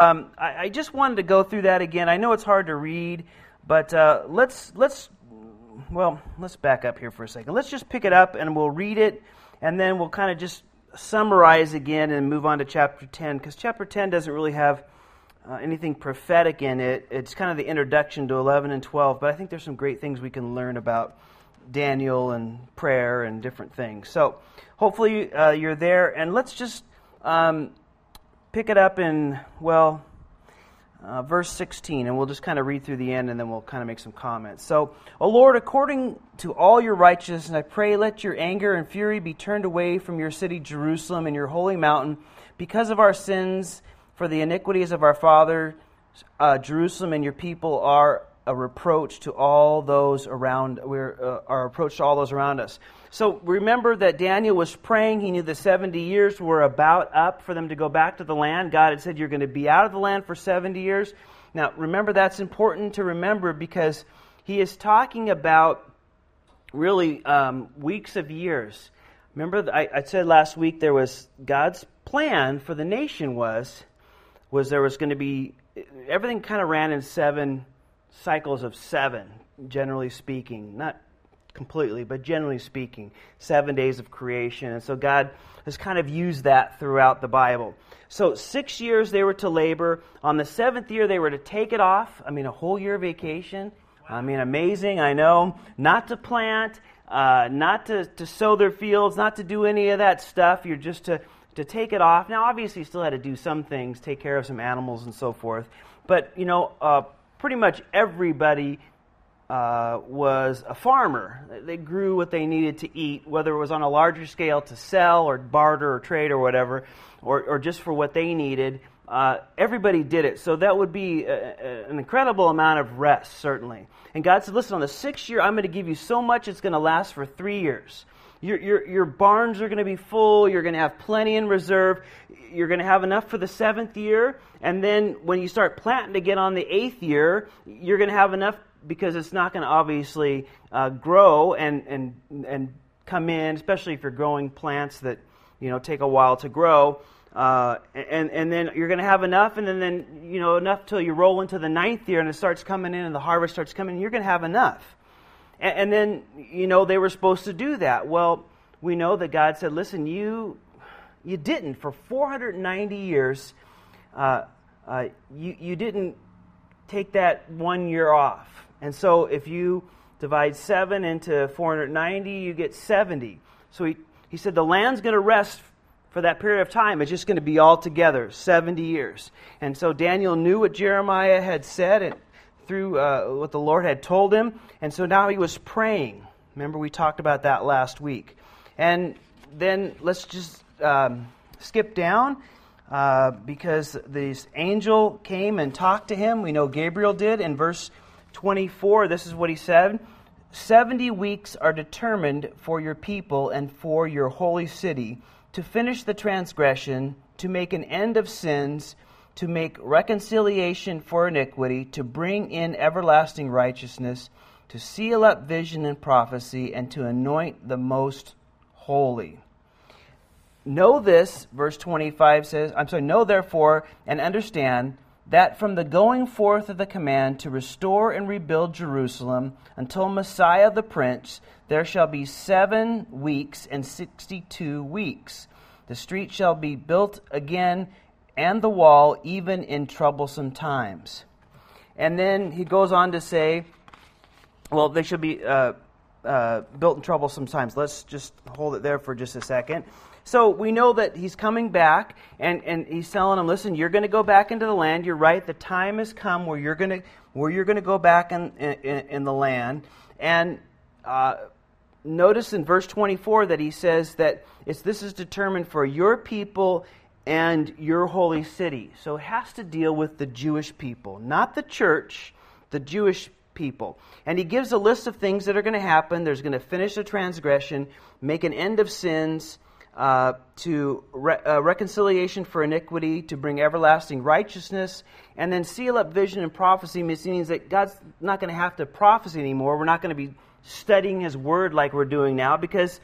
Um, I, I, just wanted to go through that again. I know it's hard to read, but uh, let's let's well let's back up here for a second. Let's just pick it up and we'll read it, and then we'll kind of just summarize again and move on to chapter ten because chapter ten doesn't really have uh, anything prophetic in it. It's kind of the introduction to eleven and twelve, but I think there's some great things we can learn about Daniel and prayer and different things. So hopefully uh, you're there, and let's just. Um, pick it up in, well, uh, verse 16, and we'll just kind of read through the end and then we'll kind of make some comments. So, O Lord, according to all your righteousness, I pray let your anger and fury be turned away from your city, Jerusalem, and your holy mountain, because of our sins, for the iniquities of our father, uh, Jerusalem, and your people are a reproach to all those around, we're, uh, our approach to all those around us. So remember that Daniel was praying. He knew the 70 years were about up for them to go back to the land. God had said, You're going to be out of the land for 70 years. Now, remember, that's important to remember because he is talking about really um, weeks of years. Remember, I, I said last week there was God's plan for the nation was was there was going to be everything kind of ran in seven cycles of seven, generally speaking. Not completely, but generally speaking, seven days of creation. And so God has kind of used that throughout the Bible. So, six years they were to labor. On the seventh year, they were to take it off. I mean, a whole year vacation. I mean, amazing, I know. Not to plant, uh, not to, to sow their fields, not to do any of that stuff. You're just to, to take it off. Now, obviously, you still had to do some things, take care of some animals and so forth. But, you know, uh, pretty much everybody uh, was a farmer. They grew what they needed to eat, whether it was on a larger scale to sell or barter or trade or whatever, or, or just for what they needed. Uh, everybody did it. So that would be a, a, an incredible amount of rest, certainly. And God said, listen, on the sixth year, I'm going to give you so much, it's going to last for three years. Your, your, your barns are going to be full. You're going to have plenty in reserve. You're going to have enough for the seventh year. And then when you start planting to get on the eighth year, you're going to have enough because it's not going to obviously uh, grow and, and, and come in, especially if you're growing plants that you know take a while to grow. Uh, and, and then you're going to have enough, and then, then you know enough till you roll into the ninth year and it starts coming in and the harvest starts coming in. You're going to have enough. And, and then you know they were supposed to do that. Well, we know that God said, "Listen, you you didn't for 490 years. Uh, uh, you you didn't take that one year off. And so if you divide 7 into 490, you get 70. So he, he said the land's going to rest for that period of time. It's just going to be all together, 70 years. And so Daniel knew what Jeremiah had said and through uh, what the Lord had told him. And so now he was praying. Remember, we talked about that last week. And then let's just um, skip down uh, because this angel came and talked to him. We know Gabriel did in verse 24, this is what he said 70 weeks are determined for your people and for your holy city to finish the transgression, to make an end of sins, to make reconciliation for iniquity, to bring in everlasting righteousness, to seal up vision and prophecy, and to anoint the most holy. Know this, verse 25 says, I'm sorry, know therefore and understand that from the going forth of the command to restore and rebuild Jerusalem until Messiah the Prince, there shall be seven weeks and sixty two weeks. The street shall be built again, and the wall, even in troublesome times. And then he goes on to say, well, they should be uh, uh, built in troublesome times. Let's just hold it there for just a second. So we know that he's coming back, and, and he's telling them, listen, you're going to go back into the land. You're right. The time has come where you're going to, where you're going to go back in, in, in the land. And uh, notice in verse 24 that he says that it's, this is determined for your people and your holy city. So it has to deal with the Jewish people, not the church, the Jewish people. And he gives a list of things that are going to happen. There's going to finish the transgression, make an end of sins, uh, to re- uh, reconciliation for iniquity, to bring everlasting righteousness, and then seal up vision and prophecy, means that God's not going to have to prophesy anymore. We're not going to be studying His Word like we're doing now because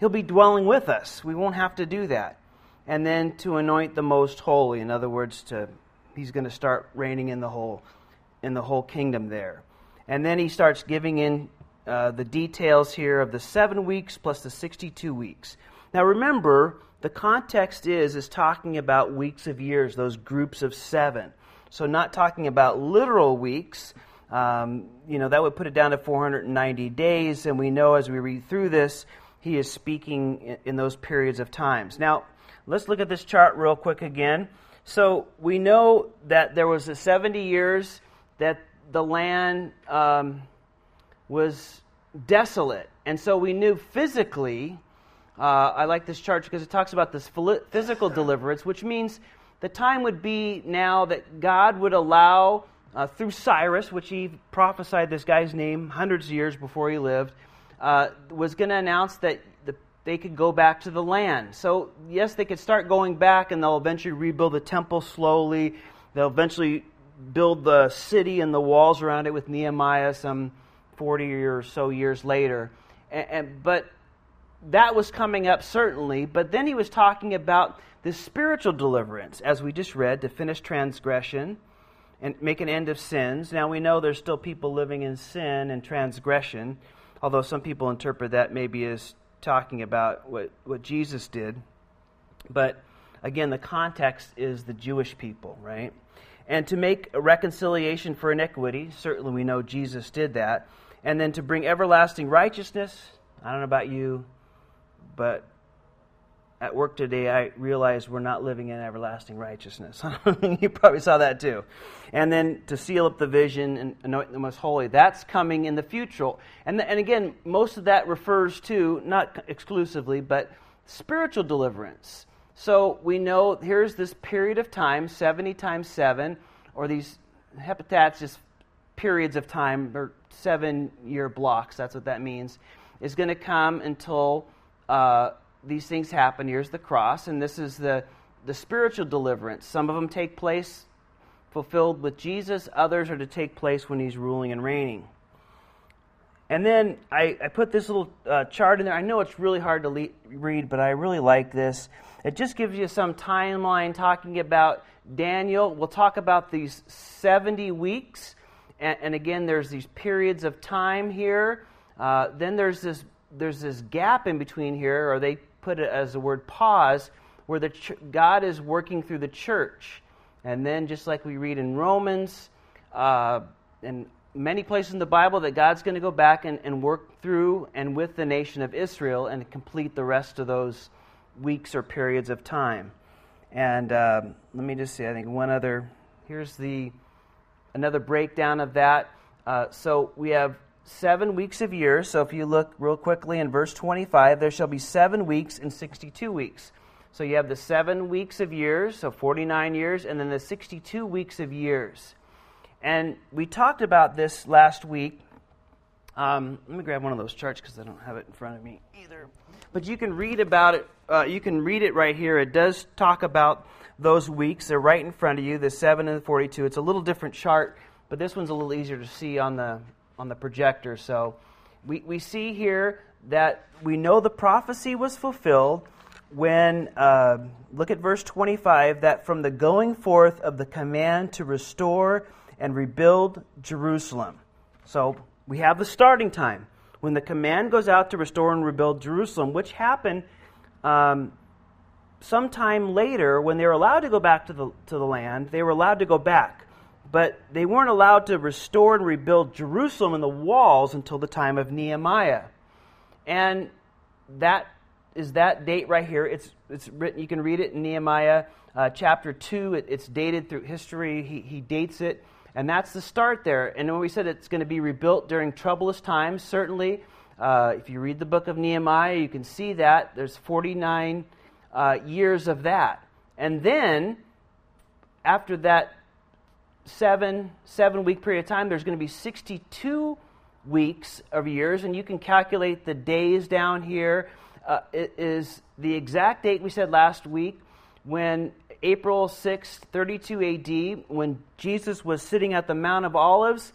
He'll be dwelling with us. We won't have to do that. And then to anoint the most holy, in other words, to he's going to start reigning in the whole in the whole kingdom there. And then he starts giving in uh, the details here of the seven weeks plus the 62 weeks. Now remember, the context is is talking about weeks of years, those groups of seven. So not talking about literal weeks. Um, you know that would put it down to 490 days, and we know as we read through this, he is speaking in, in those periods of times. Now let's look at this chart real quick again. So we know that there was a 70 years that the land um, was desolate. And so we knew physically, uh, I like this chart because it talks about this physical deliverance, which means the time would be now that God would allow, uh, through Cyrus, which he prophesied this guy's name hundreds of years before he lived, uh, was going to announce that the, they could go back to the land. So, yes, they could start going back and they'll eventually rebuild the temple slowly. They'll eventually build the city and the walls around it with Nehemiah some 40 or so years later. And, and, but that was coming up certainly. But then he was talking about the spiritual deliverance, as we just read, to finish transgression and make an end of sins. Now we know there's still people living in sin and transgression, although some people interpret that maybe as talking about what, what Jesus did. But again, the context is the Jewish people, right? and to make a reconciliation for iniquity. Certainly, we know Jesus did that. And then to bring everlasting righteousness. I don't know about you, but at work today, I realized we're not living in everlasting righteousness. you probably saw that too. And then to seal up the vision and anoint the most holy, that's coming in the future. And, and again, most of that refers to, not exclusively, but spiritual deliverance. So we know here's this period of time, 70 times 7, or these heptads, just periods of time, or seven year blocks, that's what that means, is going to come until uh, these things happen. Here's the cross, and this is the, the spiritual deliverance. Some of them take place fulfilled with Jesus, others are to take place when he's ruling and reigning. And then I, I put this little uh, chart in there. I know it's really hard to le- read, but I really like this. It just gives you some timeline talking about Daniel. We'll talk about these 70 weeks. And, and again, there's these periods of time here. Uh, then there's this, there's this gap in between here, or they put it as the word pause, where the ch- God is working through the church. And then, just like we read in Romans, uh, and many places in the Bible that God's going to go back and, and work through and with the nation of Israel and complete the rest of those weeks or periods of time. And uh, let me just see, I think one other, here's the another breakdown of that. Uh, so we have seven weeks of years. So if you look real quickly in verse 25, there shall be seven weeks and 62 weeks. So you have the seven weeks of years, so 49 years, and then the 62 weeks of years. And we talked about this last week. Um, let me grab one of those charts because I don't have it in front of me either. But you can read about it. Uh, you can read it right here. It does talk about those weeks. They're right in front of you, the 7 and the 42. It's a little different chart, but this one's a little easier to see on the, on the projector. So we, we see here that we know the prophecy was fulfilled when, uh, look at verse 25, that from the going forth of the command to restore and rebuild Jerusalem. So we have the starting time when the command goes out to restore and rebuild Jerusalem, which happened um, sometime later when they were allowed to go back to the, to the land. They were allowed to go back, but they weren't allowed to restore and rebuild Jerusalem and the walls until the time of Nehemiah. And that is that date right here. It's, it's written, you can read it in Nehemiah uh, chapter 2. It, it's dated through history. He, he dates it. And that's the start there. And when we said it's going to be rebuilt during troublous times, certainly, uh, if you read the book of Nehemiah, you can see that. There's 49 uh, years of that. And then, after that seven, seven week period of time, there's going to be 62 weeks of years. And you can calculate the days down here. Uh, it is the exact date we said last week when April 6, 32 AD, when Jesus was sitting at the Mount of Olives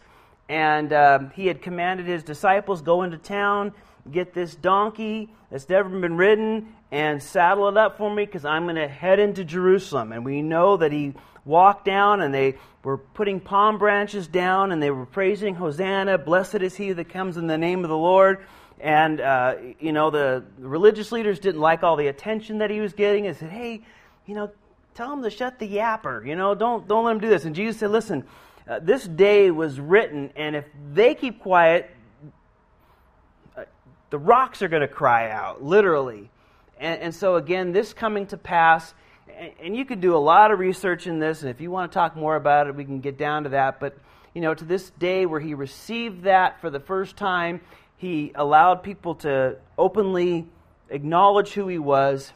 and uh, he had commanded his disciples, Go into town, get this donkey that's never been ridden and saddle it up for me because I'm going to head into Jerusalem. And we know that he walked down and they were putting palm branches down and they were praising Hosanna, blessed is he that comes in the name of the Lord. And, uh, you know, the, religious leaders didn't like all the attention that he was getting and said, hey, you know, tell him to shut the yapper. You know, don't, don't let him do this. And Jesus said, listen, uh, this day was written, and if they keep quiet, uh, the rocks are going to cry out, literally. And, and, so, again, this coming to pass, and, you could do a lot of research in this, and if you want to talk more about it, we can get down to that. But, you know, to this day where he received that for the first time, he allowed people to openly acknowledge who he was.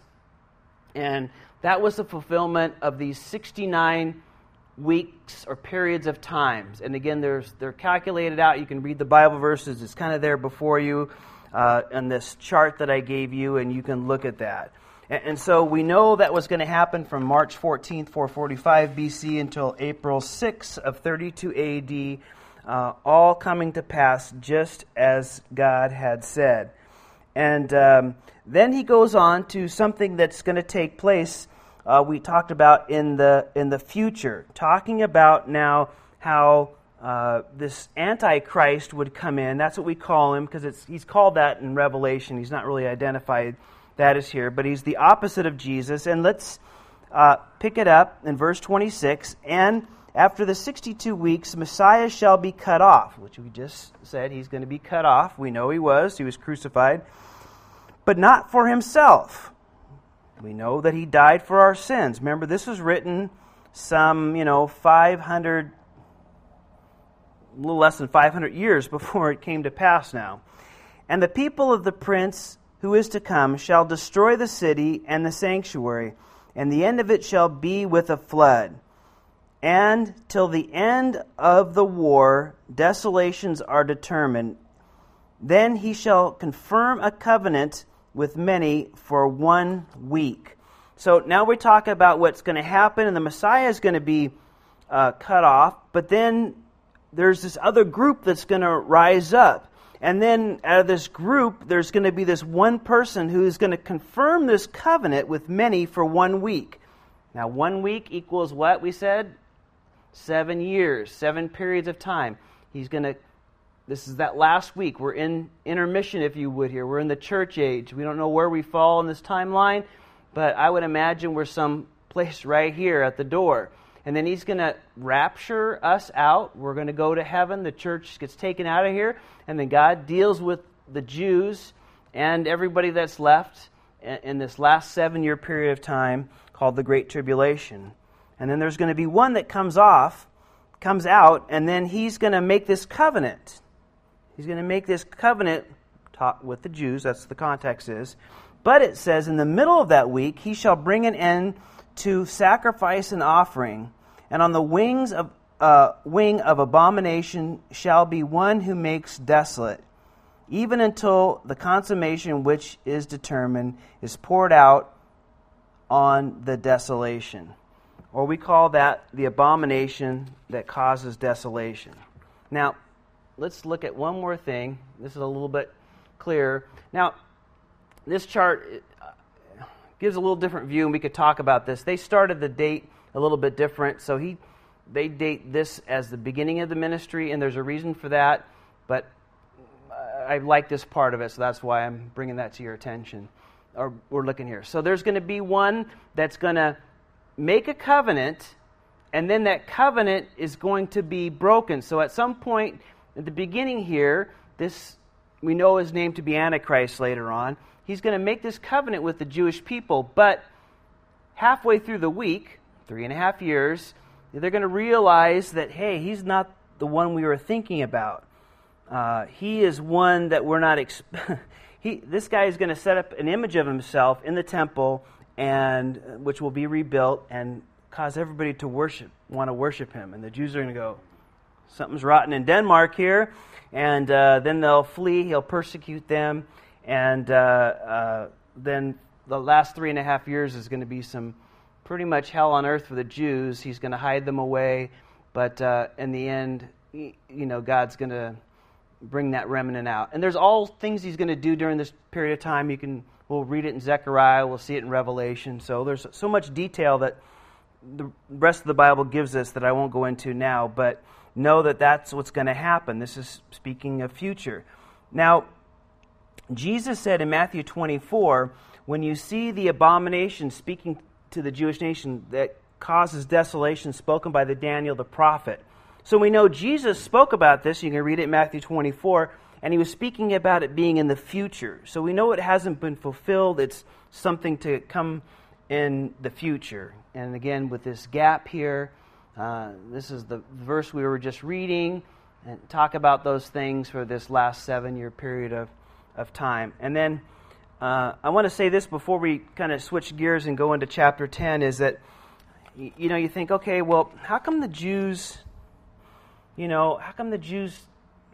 And that was the fulfillment of these 69 weeks or periods of times. And again, there's, they're calculated out. You can read the Bible verses, it's kind of there before you uh, in this chart that I gave you, and you can look at that. And, so we know that was going to happen from March 14th, 445 BC until April 6 of 32 AD, uh, all coming to pass just as God had said. And um, then he goes on to something that's going to take place uh, we talked about in the in the future, talking about now how uh, this antichrist would come in. That's what we call him because he's called that in Revelation. He's not really identified that is here, but he's the opposite of Jesus. And let's uh, pick it up in verse 26. And after the 62 weeks, Messiah shall be cut off, which we just said he's going to be cut off. We know he was. He was crucified. But not for himself. We know that he died for our sins. Remember, this was written some, you know, 500, a little less than 500 years before it came to pass now. And the people of the prince who is to come shall destroy the city and the sanctuary, and the end of it shall be with a flood. And till the end of the war, desolations are determined. Then he shall confirm a covenant with many for one week. So now we talk about what's going to happen, and the Messiah is going to be uh, cut off, but then there's this other group that's going to rise up. And then out of this group, there's going to be this one person who's going to confirm this covenant with many for one week. Now, one week equals what we said? Seven years, seven periods of time. He's going to this is that last week. We're in intermission, if you would, here. We're in the church age. We don't know where we fall in this timeline, but I would imagine we're some place right here at the door. And then he's going to rapture us out. We're going to go to heaven. The church gets taken out of here. And then God deals with the Jews and everybody that's left in this last seven year period of time called the Great Tribulation. And then there's going to be one that comes off, comes out, and then he's going to make this covenant. He's going to make this covenant with the Jews. That's the context is. But it says, in the middle of that week, he shall bring an end to sacrifice an offering, and on the wings of uh, wing of abomination shall be one who makes desolate, even until the consummation which is determined is poured out on the desolation. Or we call that the abomination that causes desolation. Now, let's look at one more thing. This is a little bit clearer. Now, this chart gives a little different view, and we could talk about this. They started the date a little bit different, so he they date this as the beginning of the ministry, and there's a reason for that. But I like this part of it, so that's why I'm bringing that to your attention. Or we're looking here. So there's going to be one that's going to make a covenant, and then that covenant is going to be broken. So at some point, at the beginning here, this we know his name to be Antichrist later on. He's going to make this covenant with the Jewish people, but halfway through the week, three and a half years, they're going to realize that, hey, he's not the one we were thinking about. Uh, he is one that we're not. Exp- he, this guy is going to set up an image of himself in the temple, and which will be rebuilt and cause everybody to worship, want to worship him. And the Jews are going to go, something's rotten in Denmark here. And uh, then they'll flee, he'll persecute them. And uh, uh, then the last three and a half years is going to be some pretty much hell on earth for the Jews. He's going to hide them away. But uh, in the end, you know, God's going to bring that remnant out. And there's all things he's going to do during this period of time. You can we'll read it in Zechariah, we'll see it in Revelation. So there's so much detail that the rest of the Bible gives us that I won't go into now, but know that that's what's going to happen. This is speaking of future. Now, Jesus said in Matthew 24, when you see the abomination speaking to the Jewish nation that causes desolation spoken by the Daniel the prophet. So we know Jesus spoke about this. You can read it in Matthew 24, and he was speaking about it being in the future. So we know it hasn't been fulfilled. It's something to come in the future. And again, with this gap here, uh, this is the verse we were just reading, and talk about those things for this last seven year period of, of time. And then uh, I want to say this before we kind of switch gears and go into chapter 10 is that, you know, you think, okay, well, how come the Jews, you know, how come the Jews,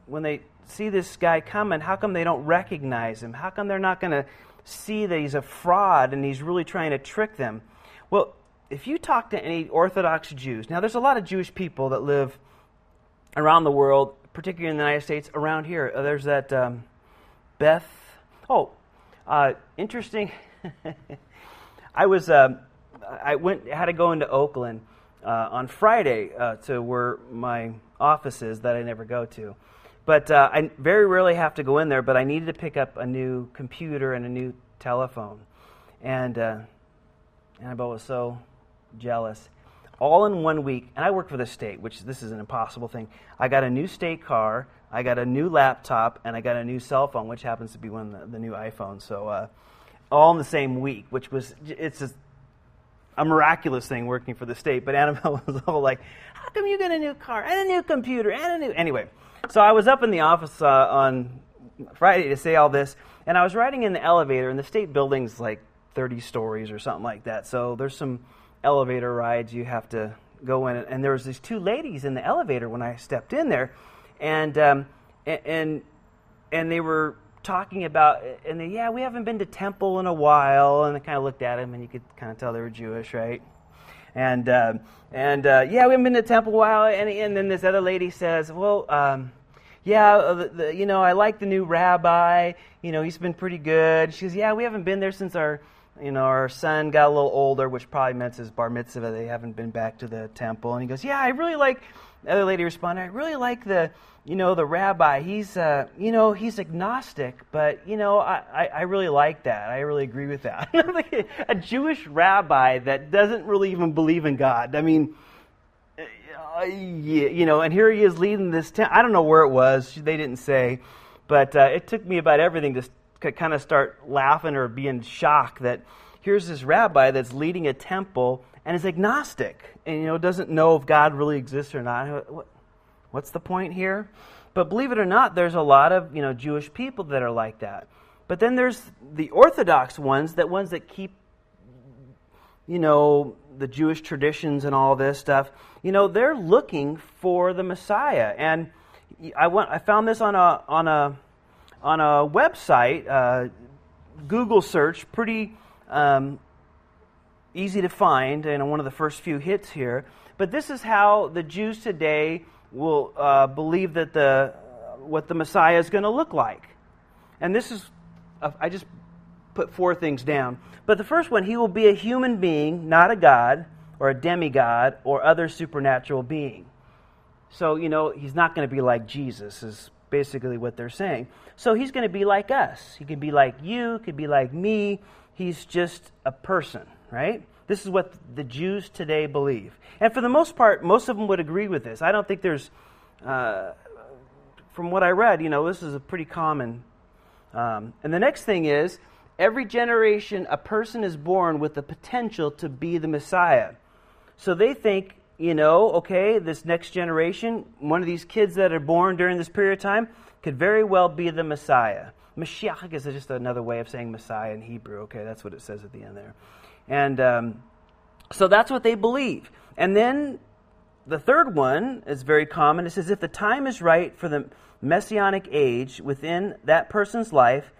when they see this guy coming, how come they don't recognize him? How come they're not going to see that he's a fraud and he's really trying to trick them? Well, if you talk to any Orthodox Jews, now there's a lot of Jewish people that live around the world, particularly in the United States, around here. There's that um, Beth. Oh, uh, interesting. I was uh, I went had to go into Oakland uh, on Friday uh, to where my office is that I never go to. But uh, I very rarely have to go in there. But I needed to pick up a new computer and a new telephone, and Annabelle was so jealous. All in one week, and I work for the state, which this is an impossible thing. I got a new state car, I got a new laptop, and I got a new cell phone, which happens to be one of the, the new iPhones. So, uh, all in the same week, which was it's a, a miraculous thing working for the state. But Annabelle was all like, "How come you get a new car and a new computer and a new?" Anyway, so I was up in the office uh, on Friday to say all this, and I was riding in the elevator, and the state building's like 30 stories or something like that. So there's some elevator rides you have to go in. And there was these two ladies in the elevator when I stepped in there, and um, and and they were talking about and they, yeah we haven't been to temple in a while and I kind of looked at them and you could kind of tell they were Jewish right and uh, and uh, yeah we haven't been to temple in a while and, and then this other lady says well um, yeah uh, the, the, you know I like the new rabbi you know he's been pretty good she goes yeah we haven't been there since our you know, our son got a little older, which probably meant his bar mitzvah. They haven't been back to the temple. And he goes, Yeah, I really like, the other lady responded, I really like the, you know, the rabbi. He's, uh, you know, he's agnostic, but, you know, I, I, I really like that. I really agree with that. a Jewish rabbi that doesn't really even believe in God. I mean, uh, you know, and here he is leading this tent. I don't know where it was. They didn't say. But uh, it took me about everything to kind of start laughing or being shocked that here's this rabbi that's leading a temple and is agnostic and you know doesn't know if God really exists or not. What's the point here? But believe it or not, there's a lot of you know Jewish people that are like that. But then there's the Orthodox ones, that ones that keep you know the Jewish traditions and all this stuff. You know they're looking for the Messiah, and I went. I found this on a on a on a website, uh, Google search, pretty um, easy to find, and one of the first few hits here. But this is how the Jews today will uh, believe that the what the Messiah is going to look like. And this is, uh, I just put four things down. But the first one, he will be a human being, not a god or a demigod or other supernatural being. So, you know, he's not going to be like Jesus, is basically what they're saying. So he's going to be like us. He could be like you, could be like me. He's just a person, right? This is what the Jews today believe. And for the most part, most of them would agree with this. I don't think there's, uh, from what I read, you know, this is a pretty common. Um, and the next thing is, every generation, a person is born with the potential to be the Messiah. So they think you know, okay, this next generation, one of these kids that are born during this period of time, could very well be the Messiah. Mashiach is just another way of saying Messiah in Hebrew. Okay, that's what it says at the end there. And um, so that's what they believe. And then the third one is very common. It says, if the time is right for the messianic age within that person's life,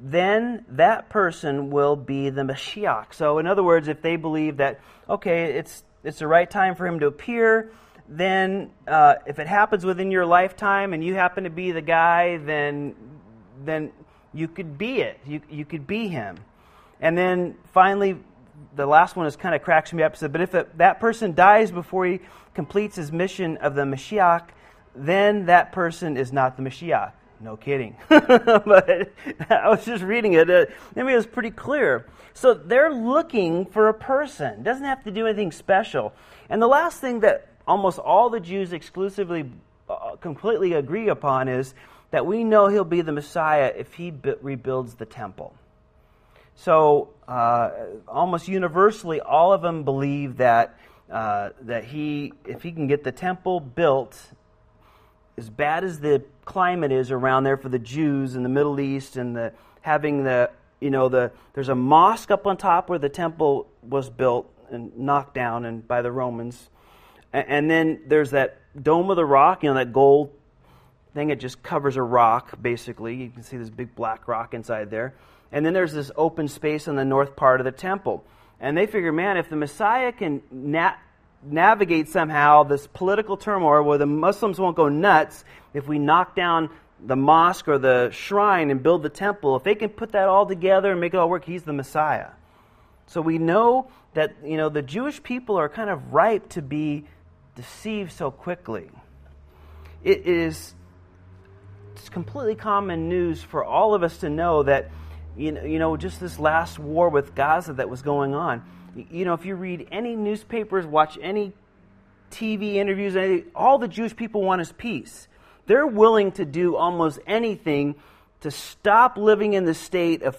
then that person will be the Mashiach. So, in other words, if they believe that, okay, it's it's the right time for him to appear, then uh, if it happens within your lifetime and you happen to be the guy, then then you could be it. You you could be him. And then finally, the last one is kind of cracks me up. Said, but if it, that person dies before he completes his mission of the Mashiach, then that person is not the Mashiach. No kidding. but I was just reading it. Uh, I mean, it was pretty clear. So they're looking for a person. Doesn't have to do anything special. And the last thing that almost all the Jews exclusively, uh, completely agree upon is that we know he'll be the Messiah if he rebuilds the temple. So uh, almost universally, all of them believe that uh, that he, if he can get the temple built, as bad as the climate is around there for the Jews in the Middle East, and the having the you know the there's a mosque up on top where the temple was built and knocked down and by the Romans, and, and then there's that dome of the rock, you know that gold thing. It just covers a rock basically. You can see this big black rock inside there and then there's this open space in the north part of the temple. And they figure, man, if the Messiah can na- navigate somehow this political turmoil where the Muslims won't go nuts if we knock down the mosque or the shrine and build the temple, if they can put that all together and make it all work, he's the Messiah. So we know that you know the Jewish people are kind of ripe to be deceived so quickly. It is it's completely common news for all of us to know that you know, you know, just this last war with Gaza that was going on. You know, if you read any newspapers, watch any TV interviews, all the Jewish people want is peace. They're willing to do almost anything to stop living in the state of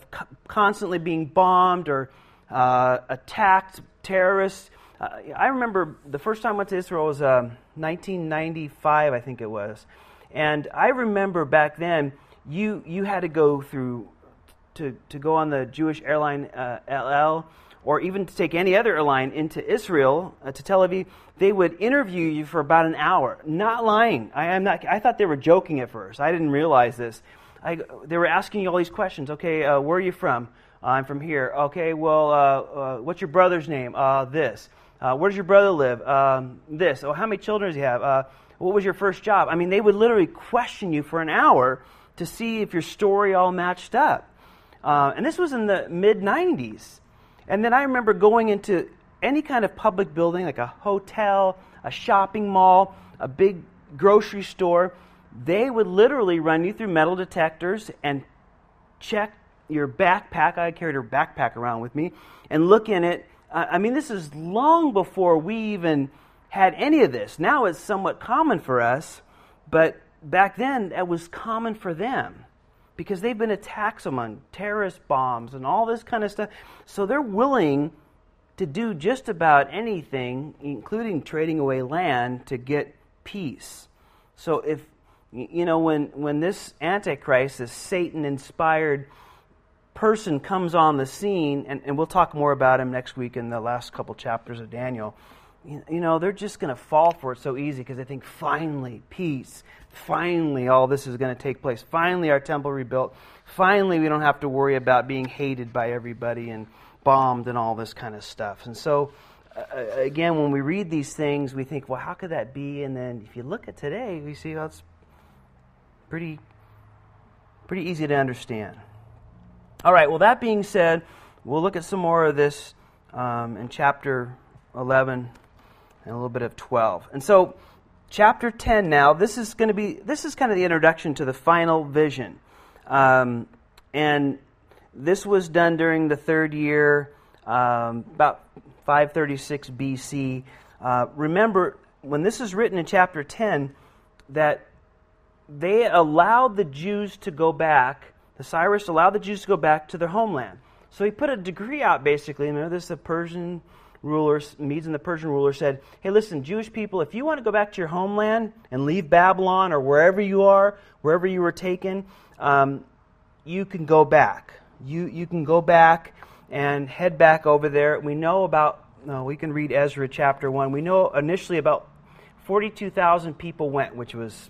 constantly being bombed or uh, attacked, terrorists. Uh, I remember the first time I went to Israel was uh, 1995, I think it was. And I remember back then, you, you had to go through to, to go on the Jewish airline uh, El Al, or even to take any other airline into Israel, uh, to Tel Aviv, they would interview you for about an hour. Not lying. I, am not, I thought they were joking at first. I didn't realize this. I, they were asking you all these questions. Okay, uh, where are you from? Uh, I'm from here. Okay, well, uh, uh, what's your brother's name? this. where does your brother live? Um, this. Oh, how many children does he have? what was your first job? I mean, they would literally question you for an hour to see if your story all matched up. Uh, and this was in the mid 90s. And then I remember going into any kind of public building, like a hotel, a shopping mall, a big grocery store. They would literally run you through metal detectors and check your backpack. I carried a backpack around with me and look in it. I mean, this is long before we even had any of this. Now it's somewhat common for us, but back then that was common for them because they've been attacked on terrorist bombs and all this kind of stuff. So they're willing to do just about anything, including trading away land, to get peace. So if you know when when this antichrist, this Satan-inspired person comes on the scene, and, and we'll talk more about him next week in the last couple chapters of Daniel. You know, they're just going to fall for it so easy because they think finally peace, Finally, all this is going to take place. Finally, our temple rebuilt. Finally, we don't have to worry about being hated by everybody and bombed and all this kind of stuff. And so, uh, uh, again, when we read these things, we think, well, how could that be? And then if you look at today, we see how it's pretty, pretty easy to understand. All right, well, that being said, we'll look at some more of this um, in chapter 11 and a little bit of 12. And so, chapter 10 now this is going to be this is kind of the introduction to the final vision. Um, and this was done during the third year um, about 536 bc uh, remember when this is written in chapter 10 that they allowed the jews to go back the cyrus allowed the jews to go back to their homeland. So he put a decree out basically. Remember this is the persian rulers, Medes and the Persian ruler, said, Hey, listen, Jewish people, if you want to go back to your homeland and leave Babylon or wherever you are, wherever you were taken, um, you can go back. You, you can go back and head back over there. We know about, no, we can read Ezra chapter 1. We know initially about 42,000 people went, which was,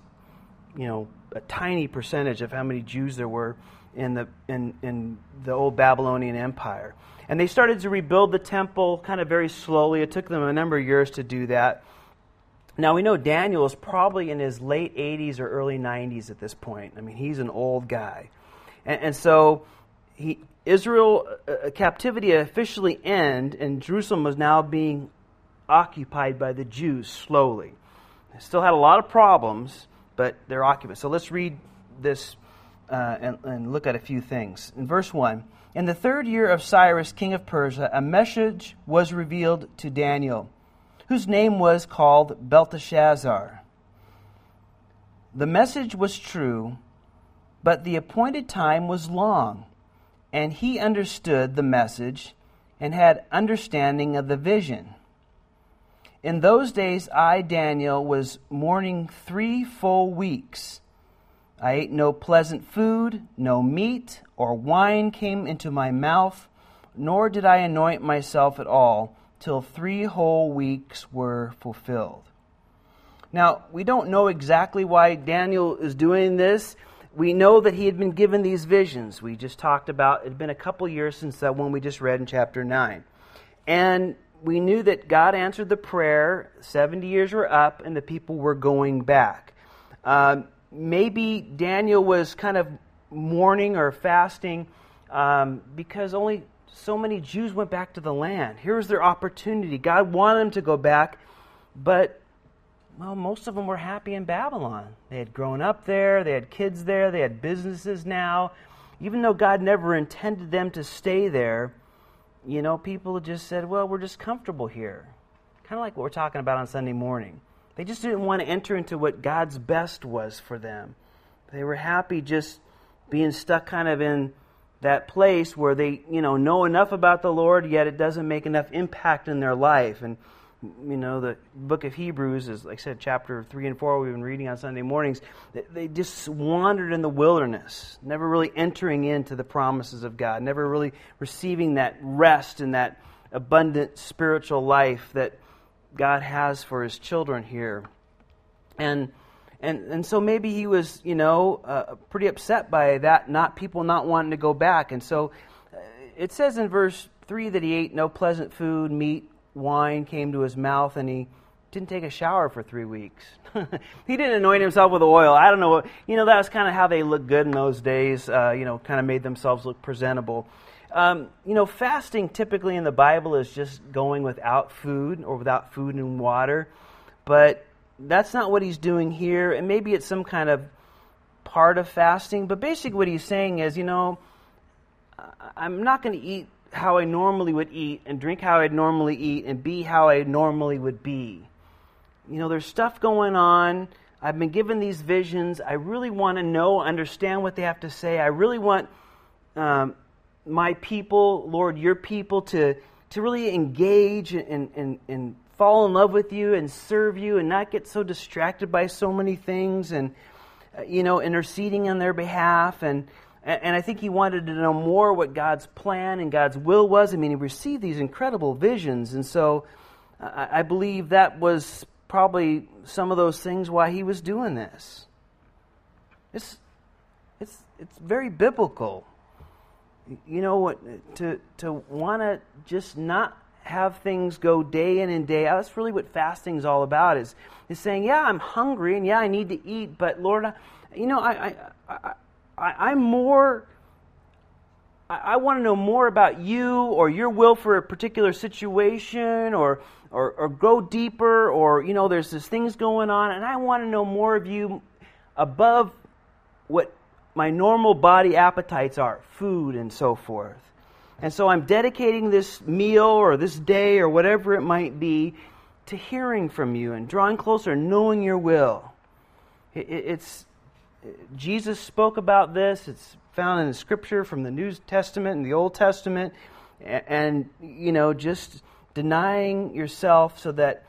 you know, a tiny percentage of how many Jews there were in the, in, in the old Babylonian Empire. And they started to rebuild the temple kind of very slowly. It took them a number of years to do that. Now, we know Daniel is probably in his late 80s or early 90s at this point. I mean, he's an old guy. And, and so he, Israel uh, uh captivity officially end, and Jerusalem was now being occupied by the Jews slowly. They still had a lot of problems, but they're occupied. So let's read this uh, and, and look at a few things. In verse 1, in the third year of Cyrus, king of Persia, a message was revealed to Daniel, whose name was called Belteshazzar. The message was true, but the appointed time was long, and he understood the message and had understanding of the vision. In those days, I, Daniel, was mourning three full weeks. I ate no pleasant food, no meat or wine came into my mouth, nor did I anoint myself at all, till three whole weeks were fulfilled. Now, we don't know exactly why Daniel is doing this. We know that he had been given these visions. We just talked about it had been a couple years since that one we just read in chapter 9. And we knew that God answered the prayer. 70 years were up, and the people were going back. Um, maybe Daniel was kind of mourning or fasting um, because only so many Jews went back to the land. Here was their opportunity. God wanted them to go back, but well, most of them were happy in Babylon. They had grown up there, they had kids there, they had businesses now. Even though God never intended them to stay there, you know, people just said, well, we're just comfortable here. Kind of like what we're talking about on Sunday morning. They just didn't want to enter into what God's best was for them. They were happy just being stuck kind of in that place where they, you know, know enough about the Lord, yet it doesn't make enough impact in their life. And, you know, the book of Hebrews is, like I said, chapter 3 and 4, we've been reading on Sunday mornings. They just wandered in the wilderness, never really entering into the promises of God, never really receiving that rest and that abundant spiritual life that God has for his children here. And and and so maybe he was, you know, uh, pretty upset by that, not people not wanting to go back. And so uh, it says in verse three that he ate no pleasant food, meat, wine came to his mouth, and he didn't take a shower for three weeks. he didn't anoint himself with oil. I don't know. You know, that was kind of how they looked good in those days. Uh, you know, kind of made themselves look presentable. Um, you know, fasting typically in the Bible is just going without food or without food and water, but that's not what he's doing here. And maybe it's some kind of part of fasting, but basically what he's saying is, you know, I'm not going to eat how I normally would eat and drink how I'd normally eat and be how I normally would be. You know, there's stuff going on. I've been given these visions. I really want to know, understand what they have to say. I really want um, my people, Lord, your people, to, to really engage and, and, and fall in love with you and serve you and not get so distracted by so many things and, uh, you know, interceding on their behalf. And, and I think he wanted to know more what God's plan and God's will was. I mean, he received these incredible visions. And so I, I believe that was probably some of those things why he was doing this. It's, it's, it's very biblical you know what to to want to just not have things go day in and day out that's really what fasting is all about is is saying yeah i'm hungry and yeah i need to eat but lord I, you know i i, I i'm more I, I want to know more about you or your will for a particular situation or, or or go deeper or you know there's these things going on and i want to know more of you above what my normal body appetites are food and so forth. And so I'm dedicating this meal or this day or whatever it might be to hearing from you and drawing closer, knowing your will. It's Jesus spoke about this. It's found in the scripture from the New Testament and the Old Testament. And, you know, just denying yourself so that,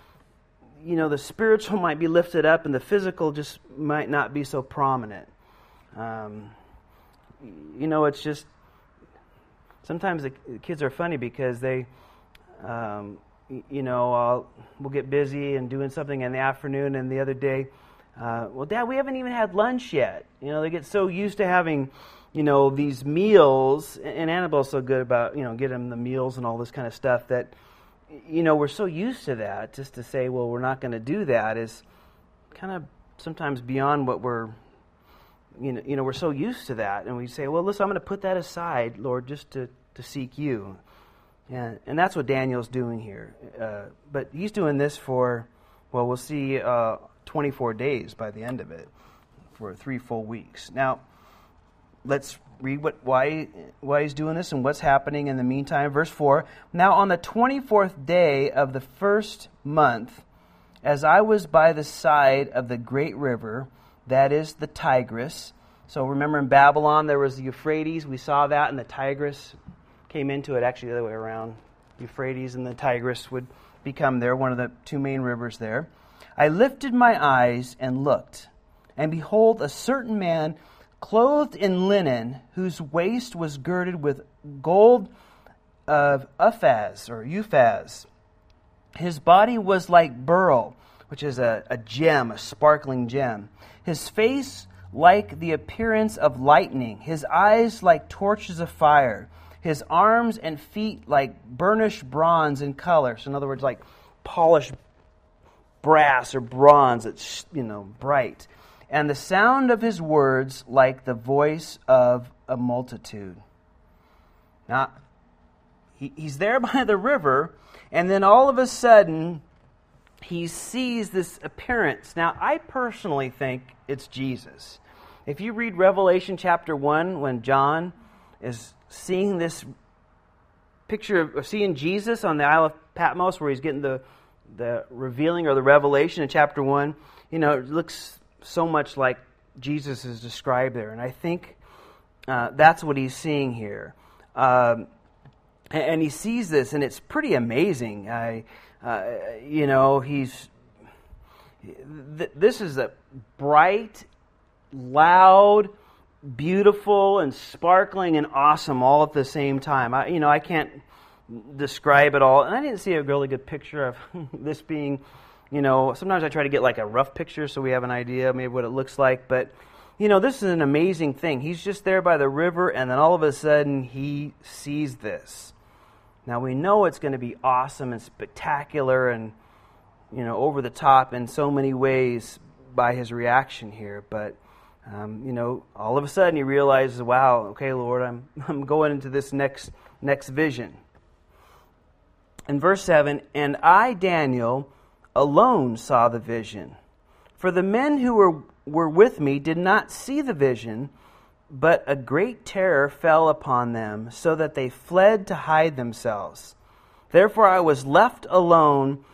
you know, the spiritual might be lifted up and the physical just might not be so prominent. Um, you know, it's just sometimes the kids are funny because they, um, you know, I'll, we'll get busy and doing something in the afternoon, and the other day, uh, well, Dad, we haven't even had lunch yet. You know, they get so used to having, you know, these meals, and Annabelle's so good about, you know, getting them the meals and all this kind of stuff that, you know, we're so used to that, just to say, well, we're not going to do that is kind of sometimes beyond what we're, you know, you know, we're so used to that. And we say, well, listen, I'm going to put that aside, Lord, just to, to seek you. And, and that's what Daniel's doing here. Uh, but he's doing this for, well, we'll see uh, 24 days by the end of it, for three full weeks. Now, let's read what, why, why he's doing this and what's happening in the meantime. Verse 4 Now, on the 24th day of the first month, as I was by the side of the great river, that is the Tigris. So remember in Babylon there was the Euphrates. We saw that, and the Tigris came into it actually the other way around. Euphrates and the Tigris would become there, one of the two main rivers there. I lifted my eyes and looked, and behold, a certain man clothed in linen, whose waist was girded with gold of Uphaz or Uphaz. His body was like beryl, which is a, a gem, a sparkling gem. His face like the appearance of lightning, his eyes like torches of fire, his arms and feet like burnished bronze in color. So, in other words, like polished brass or bronze that's, you know, bright and the sound of his words like the voice of a multitude. Now, he, he's there by the river, and then all of a sudden, he sees this appearance. Now, I personally think it's Jesus. If you read Revelation chapter 1, when John is seeing this picture of seeing Jesus on the Isle of Patmos, where he's getting the, the revealing or the revelation in chapter 1, you know, it looks so much like Jesus is described there. And I think uh, that's what he's seeing here. Um, and, and, he sees this, and it's pretty amazing. I, uh, you know, he's. Th- this is a bright, loud, beautiful, and sparkling and awesome all at the same time. I, you know, I can't describe it all. And I didn't see a really good picture of this being you know, sometimes I try to get like a rough picture so we have an idea maybe what it looks like. But, you know, this is an amazing thing. He's just there by the river, and then all of a sudden he sees this. Now we know it's going to be awesome and spectacular and, you know, over the top in so many ways by his reaction here. But, um, you know, all of a sudden he realizes, wow, okay, Lord, I'm, I'm going into this next, next vision. In verse 7, and I, Daniel, alone saw the vision. For the men who were, were with me did not see the vision, but a great terror fell upon them, so that they fled to hide themselves. Therefore I was left alone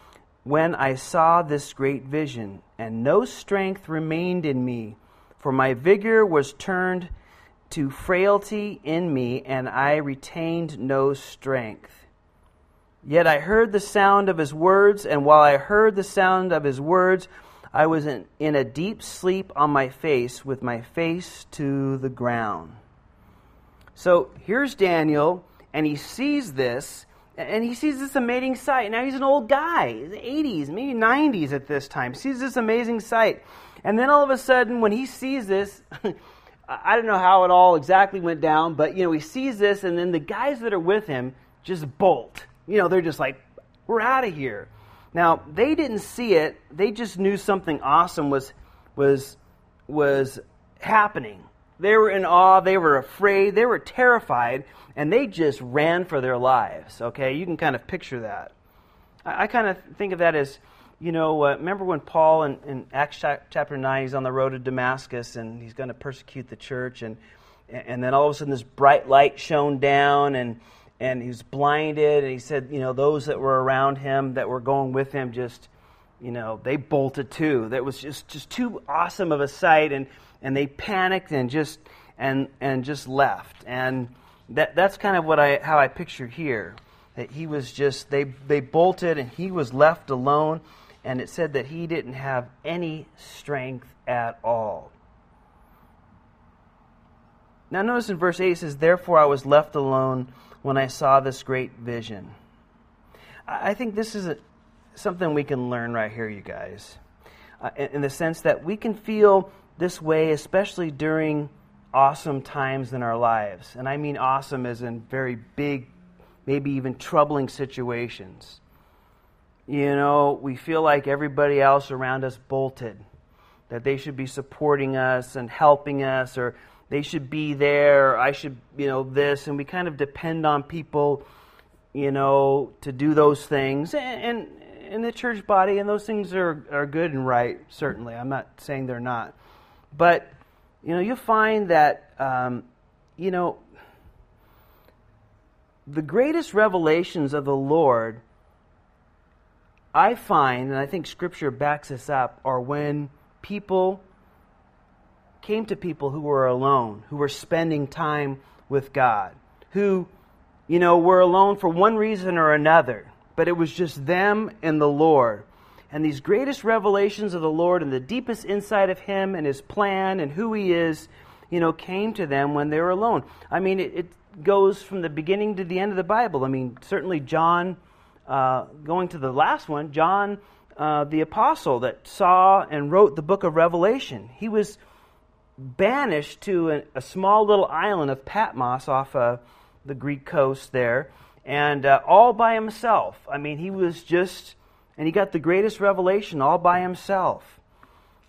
when I saw this great vision, and no strength remained in me, for my vigor was turned to frailty in me, and I retained no strength. Yet I heard the sound of his words, and while I heard the sound of his words, I was in, in a deep sleep on my face, with my face to the ground. So here's Daniel, and he sees this, and he sees this amazing sight. Now he's an old guy, 80s, maybe 90s at this time. Sees this amazing sight. And then all of a sudden, when he sees this, I don't know how it all exactly went down, but you know, he sees this, and then the guys that are with him just bolt you know, they're just like, we're out of here. Now, they didn't see it. They just knew something awesome was was was happening. They were in awe, they were afraid, they were terrified, and they just ran for their lives. Okay? You can kind of picture that. I, I kind of think of that as, you know, uh, remember when Paul in, in Acts chapter 9, he's on the road to Damascus and he's going to persecute the church, and, and then all of a sudden this bright light shone down, and and he was blinded. And he said, you know, those that were around him that were going with him just, you know, they bolted too. That was just just too awesome of a sight, and and they panicked and just and and just left. And that that's kind of what I how I picture here. That he was just they they bolted and he was left alone, and it said that he didn't have any strength at all. Now notice in verse 8 it says, Therefore I was left alone when I saw this great vision. I think this is a, something we can learn right here, you guys, uh, in, in the sense that we can feel this way, especially during awesome times in our lives. And I mean awesome as in very big, maybe even troubling situations. you know, we feel like everybody else around us bolted, that they should be supporting us and helping us, or they should be there, I should, you know, this, and we kind of depend on people, you know, to do those things. And, in the church body, and those things are, are good and right, certainly. I'm not saying they're not. But, you know, you find that, um, you know, the greatest revelations of the Lord I find, and I think Scripture backs this up, are when people came to people who were alone, who were spending time with God, who, you know, were alone for one reason or another, but it was just them and the Lord. And these greatest revelations of the Lord and the deepest insight of Him and His plan and who He is, you know, came to them when they were alone. I mean, it, it goes from the beginning to the end of the Bible. I mean, certainly John uh, going to the last one, John uh, the apostle that saw and wrote the book of Revelation. He was banished to a, a small little island of Patmos off uh, the Greek coast there, and uh, all by himself. I mean, he was just, and he got the greatest revelation all by himself.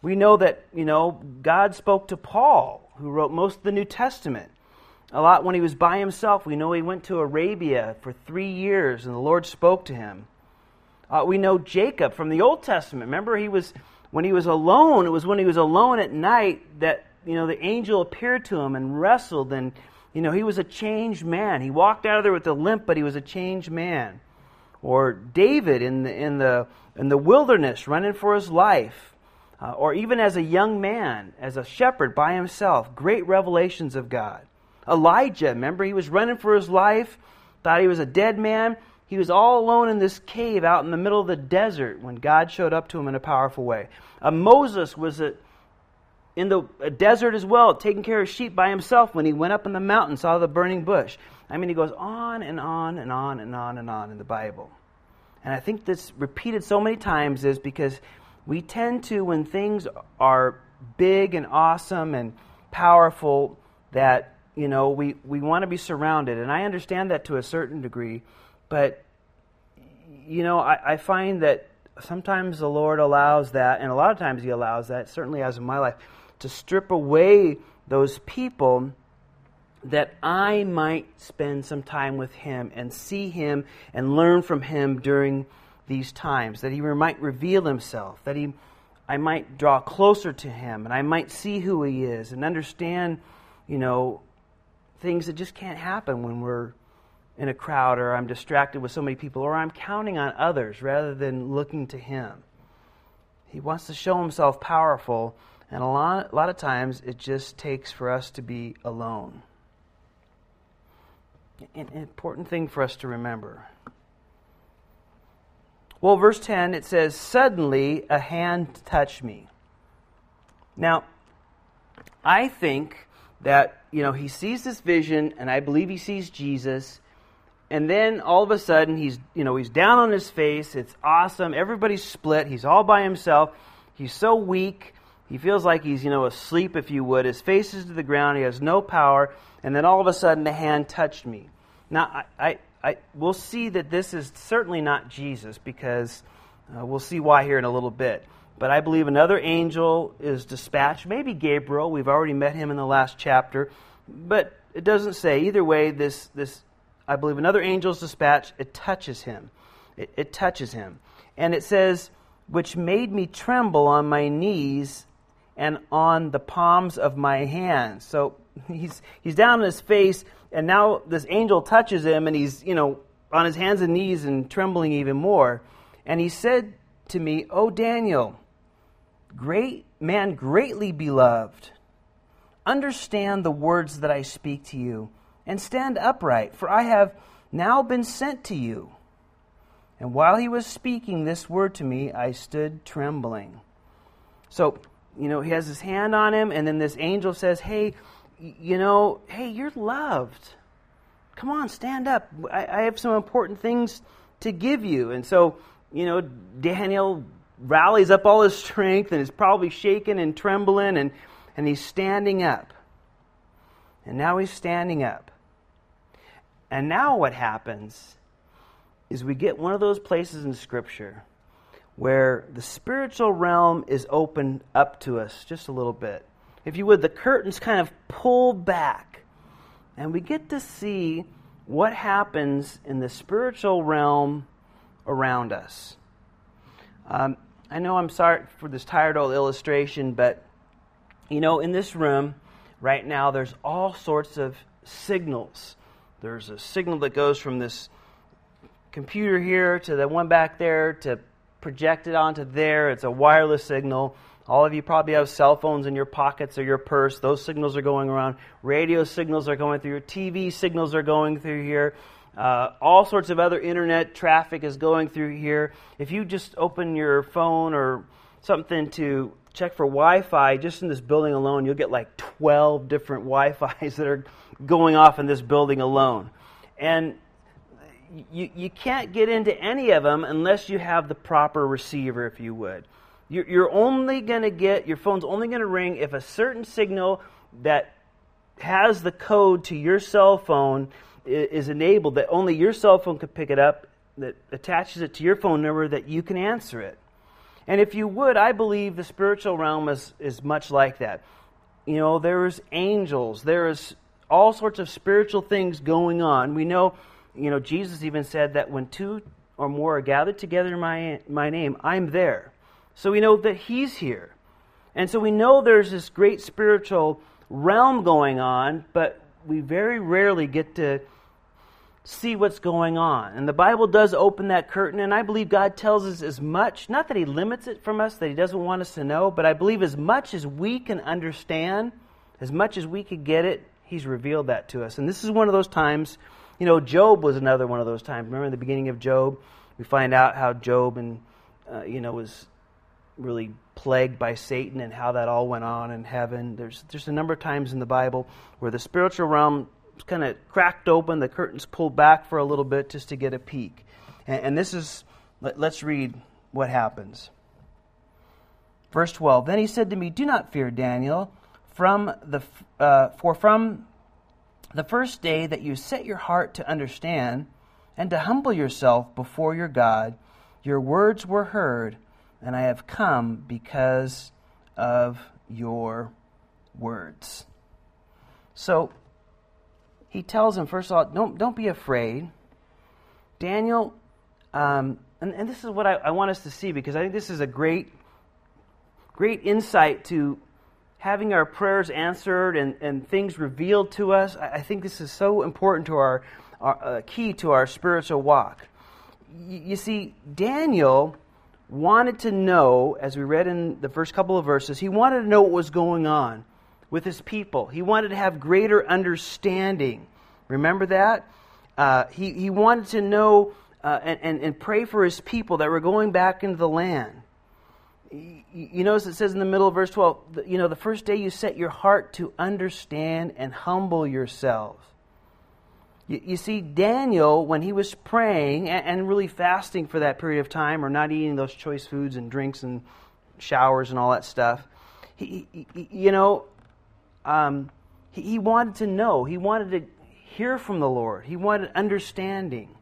We know that, you know, God spoke to Paul, who wrote most of the New Testament a lot when he was by himself. We know he went to Arabia for three years and the Lord spoke to him. Uh, we know Jacob from the Old Testament. Remember, he was when he was alone. It was when he was alone at night that you know the angel appeared to him and wrestled, and you know he was a changed man. He walked out of there with a limp, but he was a changed man. Or David in the in the in the wilderness, running for his life, uh, or even as a young man, as a shepherd by himself. Great revelations of God. Elijah, remember, he was running for his life, thought he was a dead man. He was all alone in this cave out in the middle of the desert when God showed up to him in a powerful way. Uh, Moses was a, in the desert as well, taking care of sheep by himself when he went up in the mountain, saw the burning bush. I mean, he goes on and on and on and on and on in the Bible. And I think this repeated so many times is because we tend to, when things are big and awesome and powerful, that you know, we, we want to be surrounded. And I understand that to a certain degree. But, you know, I, I find that sometimes the Lord allows that, and a lot of times He allows that, certainly as in my life, to strip away those people that I might spend some time with Him and see Him and learn from Him during these times, that He might reveal Himself, that He I might draw closer to Him, and I might see who He is and understand, you know, things that just can't happen when we're in a crowd or I'm distracted with so many people or I'm counting on others rather than looking to Him. He wants to show Himself powerful, and a lot, a lot of times it just takes for us to be alone. An important thing for us to remember. Well, verse 10, it says, Suddenly a hand touched me. Now, I think that, you know, he sees this vision, and I believe he sees Jesus. And then all of a sudden, he's, you know, he's down on his face. It's awesome. Everybody's split. He's all by himself. He's so weak. He feels like he's, you know, asleep, if you would. His face is to the ground. He has no power. And then all of a sudden, the hand touched me. Now, I, I, I we'll see that this is certainly not Jesus because uh, we'll see why here in a little bit. But I believe another angel is dispatched, maybe Gabriel. We've already met him in the last chapter. But it doesn't say. Either way, this, this I believe another angel is dispatched. It touches him. It, it touches him. And it says, which made me tremble on my knees and on the palms of my hands. So he's, he's down on his face, and now this angel touches him, and he's, you know, on his hands and knees and trembling even more. And he said to me, Oh, Daniel, Great man, greatly beloved, understand the words that I speak to you, and stand upright, for I have now been sent to you. And while he was speaking this word to me, I stood trembling. So, you know, he has his hand on him, and then this angel says, Hey, you know, hey, you're loved. Come on, stand up. I, I have some important things to give you. And so, you know, Daniel rallies up all his strength and is probably shaking and trembling, and, and he's standing up. And now he's standing up. And now what happens is we get one of those places in Scripture where the spiritual realm is opened up to us just a little bit. If you would, the curtains kind of pull back, and we get to see what happens in the spiritual realm around us. Um, I know I'm sorry for this tired old illustration, but you know, in this room right now, there's all sorts of signals. There's a signal that goes from this computer here to the one back there to project it onto there. It's a wireless signal. All of you probably have cell phones in your pockets or your purse. Those signals are going around. Radio signals are going through. TV signals are going through here. Uh, all sorts of other internet traffic is going through here. If you just open your phone or something to check for Wi Fi, just in this building alone, you'll get like 12 different Wi Fi's that are going off in this building alone. And you, you can't get into any of them unless you have the proper receiver, if you would. You're, you're only going to get, your phone's only going to ring if a certain signal that has the code to your cell phone is enabled, that only your cell phone could pick it up, that attaches it to your phone number, that you can answer it. And if you would, I believe the spiritual realm is, is much like that. You know, there's angels, there is all sorts of spiritual things going on. We know you know, Jesus even said that when two or more are gathered together in my, my name, I'm there. So we know that He's here. And so we know there's this great spiritual realm going on, but we very rarely get to see what's going on. And the Bible does open that curtain, and I believe God tells us as much, not that He limits it from us, that He doesn't want us to know, but I believe as much as we can understand, as much as we could get it, He's revealed that to us. And this is one of those times you know, Job was another one of those times. Remember in the beginning of Job, we find out how Job and uh, you know was really plagued by Satan and how that all went on in heaven. There's there's a number of times in the Bible where the spiritual realm kind of cracked open, the curtains pulled back for a little bit just to get a peek. And, and this is let, let's read what happens. Verse 12. Then he said to me, "Do not fear, Daniel, from the uh, for from the first day that you set your heart to understand and to humble yourself before your God, your words were heard, and I have come because of your words. So he tells him, first of all, don't, don't be afraid. Daniel, um, and, and this is what I, I want us to see because I think this is a great, great insight to having our prayers answered and, and things revealed to us. I, think this is so important to our, our uh, key to our spiritual walk. Y- you see, Daniel wanted to know, as we read in the first couple of verses, he wanted to know what was going on with his people. He wanted to have greater understanding. Remember that? Uh, he, he wanted to know uh, and, and, and pray for his people that were going back into the land you notice it says in the middle of verse 12, you know, the first day you set your heart to understand and humble yourselves. You, you see, Daniel, when he was praying and, and, really fasting for that period of time, or not eating those choice foods and drinks and showers and all that stuff, he, he you know, um, he, he wanted to know. He wanted to hear from the Lord. He wanted understanding.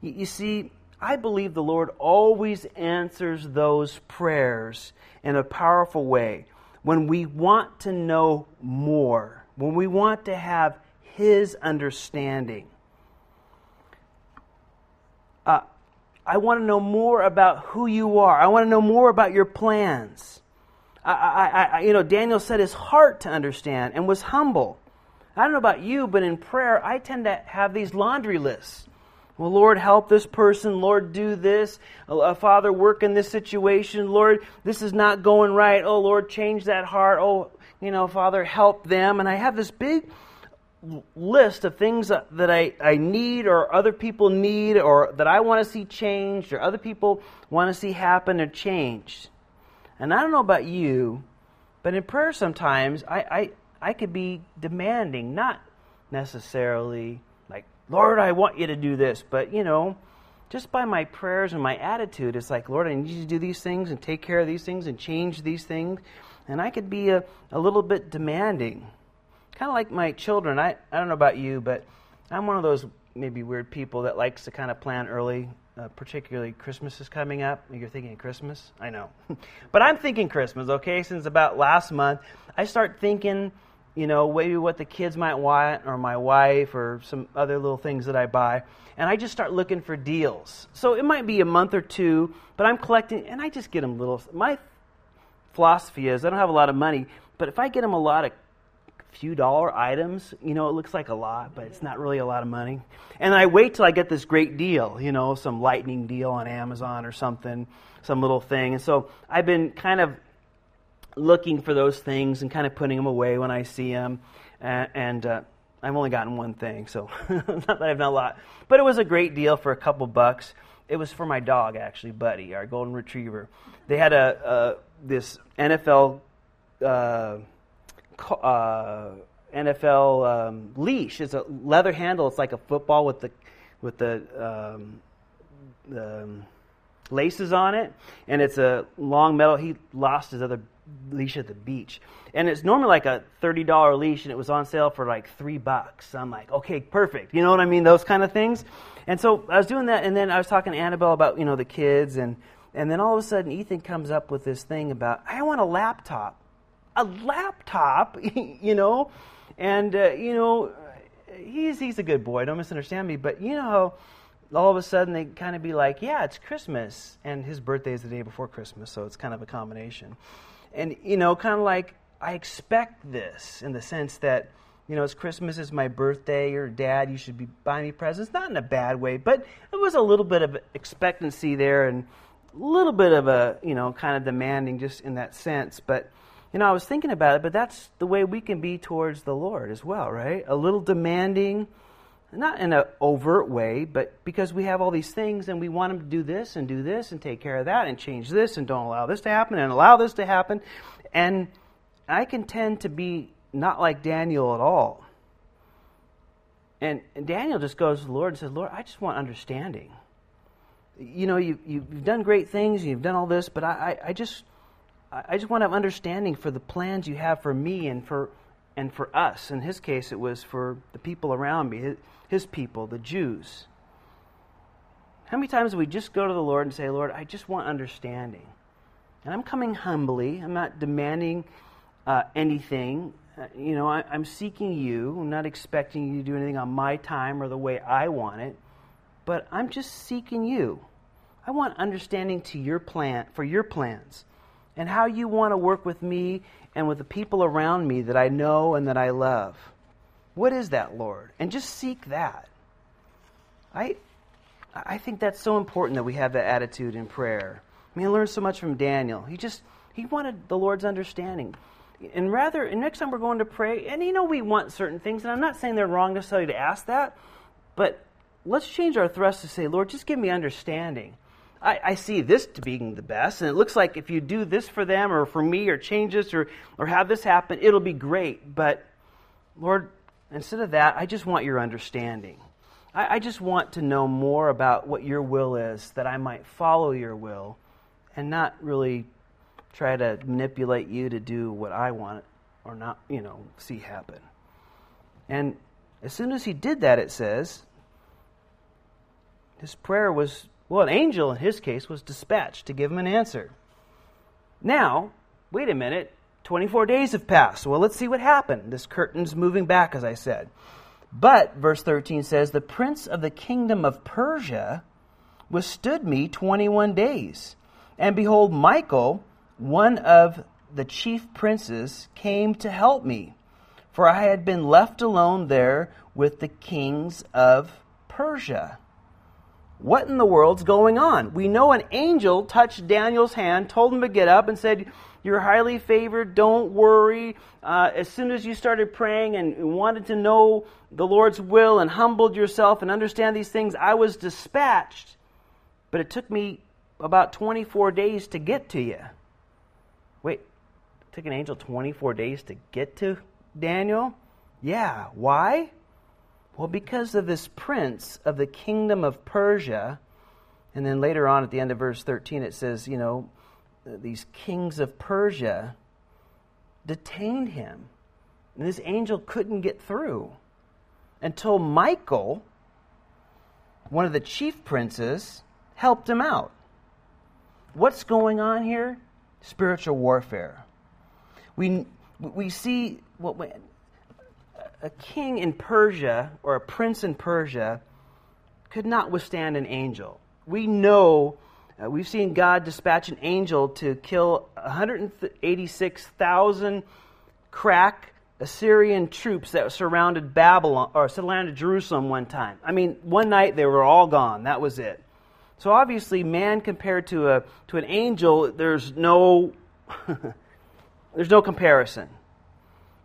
You, you see, I believe the Lord always answers those prayers in a powerful way when we want to know more, when we want to have His understanding. Uh, I want to know more about who you are. I want to know more about your plans. I, I, I, you know, Daniel set his heart to understand and was humble. I don't know about you, but in prayer, I tend to have these laundry lists. Well, Lord, help this person. Lord, do this. Uh, Father, work in this situation. Lord, this is not going right. Oh, Lord, change that heart. Oh, you know, Father, help them. And I have this big list of things that I, I need or other people need or that I want to see changed or other people want to see happen or changed. And I don't know about you, but in prayer sometimes I, I, I could be demanding, not necessarily Lord, I want you to do this. But, you know, just by my prayers and my attitude, it's like, Lord, I need you to do these things and take care of these things and change these things. And I could be a, a little bit demanding. Kind of like my children. I, I don't know about you, but I'm one of those maybe weird people that likes to kind of plan early uh, particularly Christmas is coming up. You're thinking Christmas? I know. but I'm thinking Christmas, okay? Since about last month, I start thinking, you know, maybe what the kids might want, or my wife, or some other little things that I buy. And I just start looking for deals. So it might be a month or two, but I'm collecting, and I just get them little. My philosophy is I don't have a lot of money, but if I get them a lot of few dollar items, you know, it looks like a lot, but it's not really a lot of money. And I wait till I get this great deal, you know, some lightning deal on Amazon or something, some little thing. And so I've been kind of looking for those things and kind of putting them away when I see them. And, and uh, I've only gotten one thing, so not that I've done a lot. But it was a great deal for a couple bucks. It was for my dog, actually, Buddy, our golden retriever. They had a, a this NFL. Uh, uh, NFL um, leash. It's a leather handle. It's like a football with the with the, um, the um, laces on it, and it's a long metal. He lost his other leash at the beach, and it's normally like a thirty dollar leash, and it was on sale for like three bucks. I'm like, okay, perfect. You know what I mean? Those kind of things. And so I was doing that, and then I was talking to Annabelle about you know the kids, and and then all of a sudden Ethan comes up with this thing about I want a laptop a laptop, you know, and uh, you know, he's he's a good boy. Don't misunderstand me, but you know how all of a sudden they kind of be like, yeah, it's Christmas, and his birthday is the day before Christmas, so it's kind of a combination, and you know, kind of like I expect this in the sense that. You know, it's Christmas, is my birthday, or dad, you should be buying me presents. Not in a bad way, but it was a little bit of expectancy there and a little bit of a, you know, kind of demanding just in that sense. But you know, I was thinking about it, but that's the way we can be towards the Lord as well, right? A little demanding, not in an overt way, but because we have all these things and we want them to do this and do this and take care of that and change this and don't allow this to happen and allow this to happen. And I can tend to be not like Daniel at all. And, and Daniel just goes to the Lord and says, Lord, I just want understanding. You know, you, you've done great things, you've done all this, but I, I, I just I just want to have understanding for the plans you have for me and for and for us. In his case, it was for the people around me, his, people, the Jews. How many times do we just go to the Lord and say, Lord, I just want understanding? And I'm coming humbly. I'm not demanding uh, anything. Uh, you know, I, I'm seeking you. I'm not expecting you to do anything on my time or the way I want it. But I'm just seeking you. I want understanding to your plan for your plans and how you want to work with me and with the people around me that I know and that I love. What is that, Lord? And just seek that. I, I think that's so important that we have that attitude in prayer. I mean, I learned so much from Daniel. He just he wanted the Lord's understanding. And rather, and next time we're going to pray, and you know we want certain things, and I'm not saying they're wrong necessarily to ask that, but let's change our thrust to say, Lord, just give me understanding. I, I, see this to being the best, and it looks like if you do this for them or for me or change this or, or have this happen, it'll be great. But Lord, instead of that, I just want your understanding. I, I just want to know more about what your will is, that I might follow your will and not really try to manipulate you to do what I want or not, you know, see happen. And as soon as he did that, it says, his prayer was well, an angel in his case was dispatched to give him an answer. Now, wait a minute, 24 days have passed. Well, let's see what happened. This curtain's moving back, as I said. But, verse 13 says, The prince of the kingdom of Persia withstood me 21 days. And behold, Michael, one of the chief princes, came to help me, for I had been left alone there with the kings of Persia. What in the world's going on? We know an angel touched Daniel's hand, told him to get up, and said, You're highly favored, don't worry. Uh, as soon as you started praying and wanted to know the Lord's will and humbled yourself and understand these things, I was dispatched. But it took me about 24 days to get to you. Wait, it took an angel 24 days to get to Daniel? Yeah, why? Well, because of this prince of the kingdom of Persia, and then later on at the end of verse 13 it says, you know, these kings of Persia detained him. And this angel couldn't get through until Michael, one of the chief princes, helped him out. What's going on here? Spiritual warfare. We, we see what a king in Persia or a prince in Persia could not withstand an angel. We know, uh, we've seen God dispatch an angel to kill 186,000 crack Assyrian troops that surrounded Babylon or surrounded Jerusalem one time. I mean, one night they were all gone. That was it. So obviously, man compared to a to an angel, there's no there's no comparison.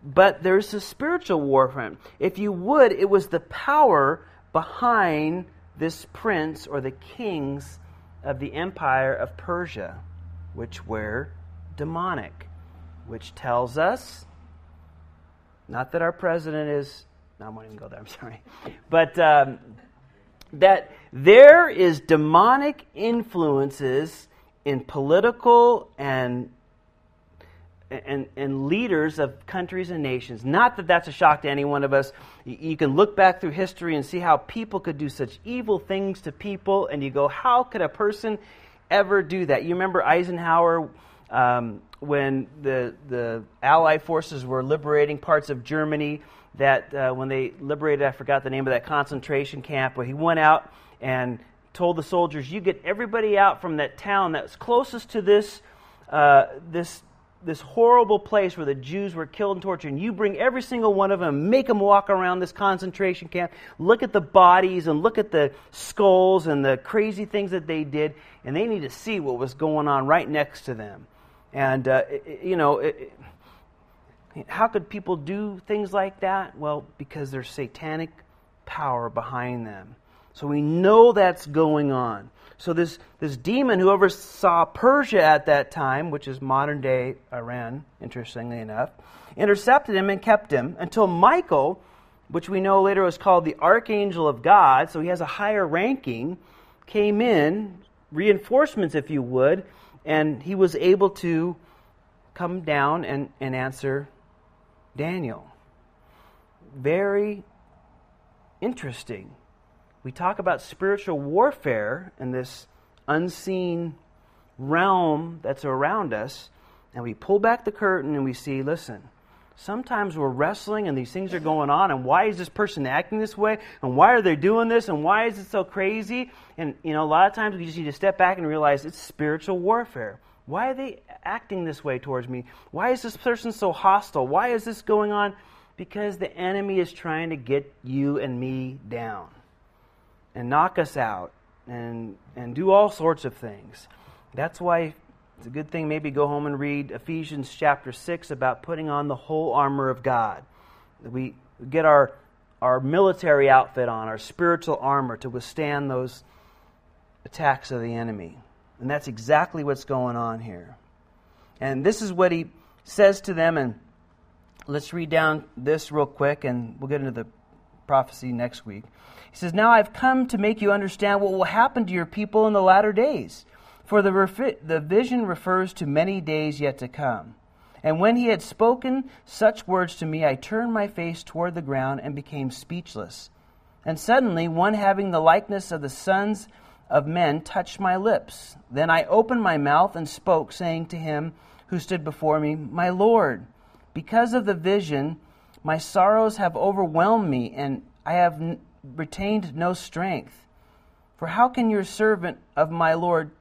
But there's a spiritual warfare. If you would, it was the power behind this prince or the kings of the empire of Persia, which were demonic, which tells us not that our president is, no, I won't even go there, I'm sorry. But um, that there is demonic influences in political and and, and leaders of countries and nations. Not that that's a shock to any one of us. You can look back through history and see how people could do such evil things to people, and you go, how could a person ever do that? You remember Eisenhower um, when the, the Allied forces were liberating parts of Germany, that uh, when they liberated, I forgot the name of that concentration camp, where he went out and told the soldiers, You get everybody out from that town that's closest to this, uh, this this horrible place where the Jews were killed and tortured, and you bring every single one of them, make them walk around this concentration camp, look at the bodies and look at the skulls and the crazy things that they did, and they need to see what was going on right next to them. And, uh, it, you know, it, how could people do things like that? Well, because there's satanic power behind them. So we know that's going on. So this, this demon who oversaw Persia at that time, which is modern day Iran, interestingly enough, intercepted him and kept him until Michael, which we know later was called the archangel of God, so he has a higher ranking, came in, reinforcements if you would, and he was able to come down and, and answer Daniel. Very interesting we talk about spiritual warfare in this unseen realm that's around us, and we pull back the curtain and we see, listen, sometimes we're wrestling and these things are going on, and why is this person acting this way? And why are they doing this? And why is it so crazy? And, you know, a lot of times we just need to step back and realize it's spiritual warfare. Why are they acting this way towards me? Why is this person so hostile? Why is this going on? Because the enemy is trying to get you and me down and knock us out and, and do all sorts of things. That's why it's a good thing maybe go home and read Ephesians chapter 6 about putting on the whole armor of God. We get our, our military outfit on, our spiritual armor to withstand those attacks of the enemy. And that's exactly what's going on here. And this is what he says to them. And let's read down this real quick, and we'll get into the prophecy next week. He says, Now I've come to make you understand what will happen to your people in the latter days. For the, refi- the vision refers to many days yet to come. And when he had spoken such words to me, I turned my face toward the ground and became speechless. And suddenly, one having the likeness of the sons of men touched my lips. Then I opened my mouth and spoke, saying to him who stood before me, My Lord, because of the vision, my sorrows have overwhelmed me, and I have n- retained no strength. For how can your servant of my Lord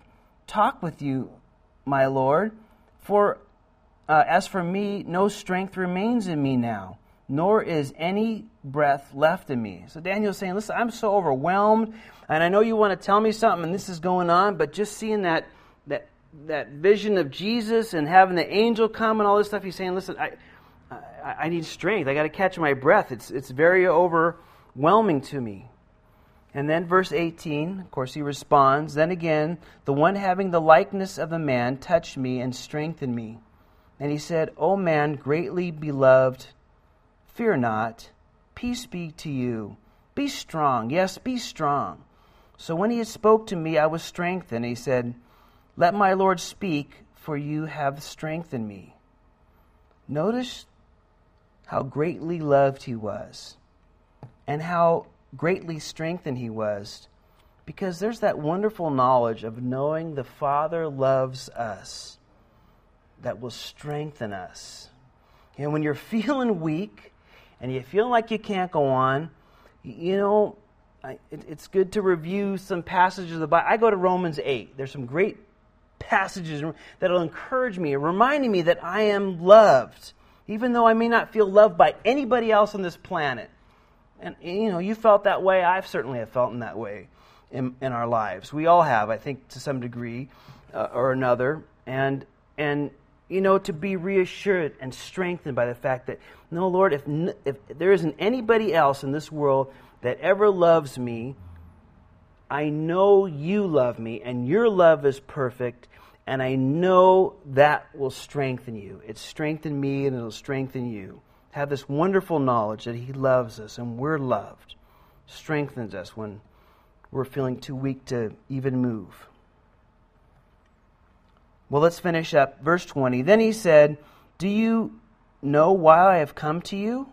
talk with you, my Lord? For uh, as for me, no strength remains in me now, nor is any breath left in me. So Daniel's saying, Listen, I'm so overwhelmed, and I know you want to tell me something, and this is going on, but just seeing that, that, that vision of Jesus and having the angel come and all this stuff, he's saying, Listen, I, I, need strength. I got to catch my breath. It's, it's very overwhelming to me. And then, verse 18, of course, he responds Then again, the one having the likeness of a man touched me and strengthened me. And he said, O man, greatly beloved, fear not. Peace be to you. Be strong. Yes, be strong. So when he had spoke to me, I was strengthened. He said, Let my Lord speak, for you have strengthened me. Notice how greatly loved he was and how greatly strengthened he was Because there's that wonderful knowledge of knowing the Father loves us that will strengthen us. And when you're feeling weak and you feel like you can't go on, you know, it's good to review some passages of the Bible. I go to Romans 8. There's some great passages that'll encourage me, reminding me that I am loved, even though I may not feel loved by anybody else on this planet. And, you know, you felt that way. I've certainly have felt in that way in, in our lives. We all have, I think, to some degree uh, or another. And, and, you know, to be reassured and strengthened by the fact that, no, Lord, if, if there isn't anybody else in this world that ever loves me, I know you love me and your love is perfect, and I know that will strengthen you. It strengthened me and it'll strengthen you. Have this wonderful knowledge that He loves us and we're loved. Strengthens us when we're feeling too weak to even move. Well, let's finish up. Verse 20. Then he said, Do you know why I have come to you?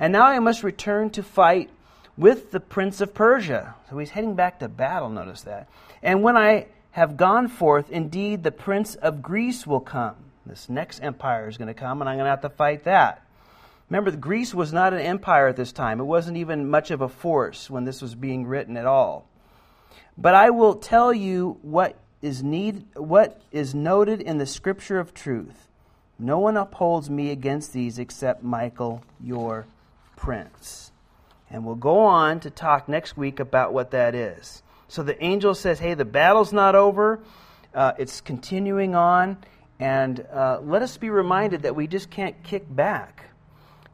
And now I must return to fight with the prince of Persia. So he's heading back to battle, notice that. And when I have gone forth, indeed the prince of Greece will come. This next empire is going to come, and I'm going to have to fight that. Remember, Greece was not an empire at this time. It wasn't even much of a force when this was being written at all. But I will tell you what is need what is noted in the scripture of truth. No one upholds me against these except Michael, your prince. And we'll go on to talk next week about what that is. So the angel says, hey, the battle's not over, uh, it's continuing on. And uh, let us be reminded that we just can't kick back.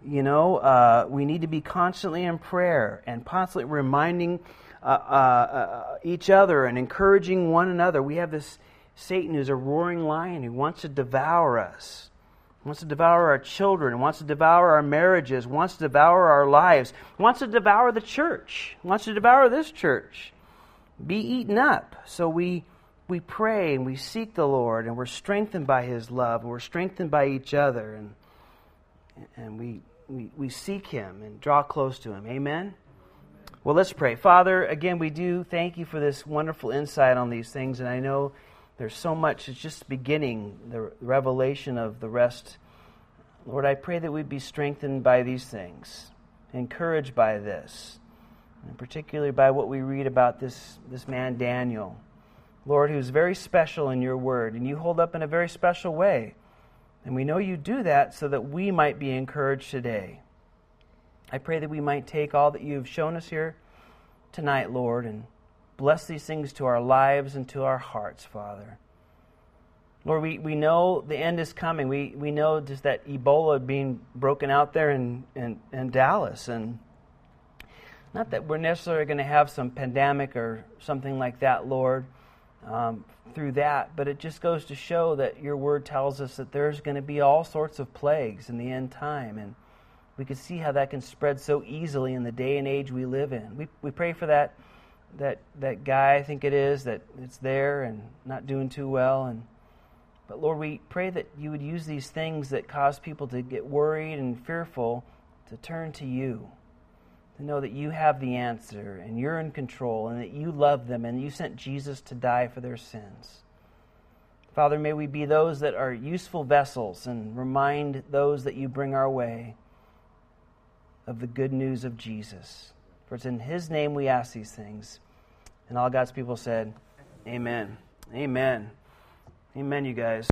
You know, uh, we need to be constantly in prayer and constantly reminding uh, uh, uh, each other and encouraging one another. We have this Satan who's a roaring lion who wants to devour us wants to devour our children, wants to devour our marriages, wants to devour our lives, wants to devour the church, wants to devour this church. Be eaten up. So we we pray and we seek the Lord and we're strengthened by his love and we're strengthened by each other and and we we, we seek him and draw close to him. Amen. Well, let's pray. Father, again, we do thank you for this wonderful insight on these things, and I know there's so much, it's just beginning, the revelation of the rest. Lord, I pray that we'd be strengthened by these things, encouraged by this, and particularly by what we read about this, this man Daniel. Lord, who's very special in your word, and you hold up in a very special way. And we know you do that so that we might be encouraged today. I pray that we might take all that you've shown us here tonight, Lord, and Bless these things to our lives and to our hearts, Father. Lord, we, we know the end is coming. We, we know just that Ebola being broken out there in, in, in Dallas. And not that we're necessarily going to have some pandemic or something like that, Lord, um, through that, but it just goes to show that your word tells us that there's going to be all sorts of plagues in the end time. And we can see how that can spread so easily in the day and age we live in. We, we pray for that that that guy I think it is that it's there and not doing too well and but Lord we pray that you would use these things that cause people to get worried and fearful to turn to you to know that you have the answer and you're in control and that you love them and you sent Jesus to die for their sins. Father, may we be those that are useful vessels and remind those that you bring our way of the good news of Jesus. For it's in His name we ask these things. And all God's people said, Amen. Amen. Amen, you guys.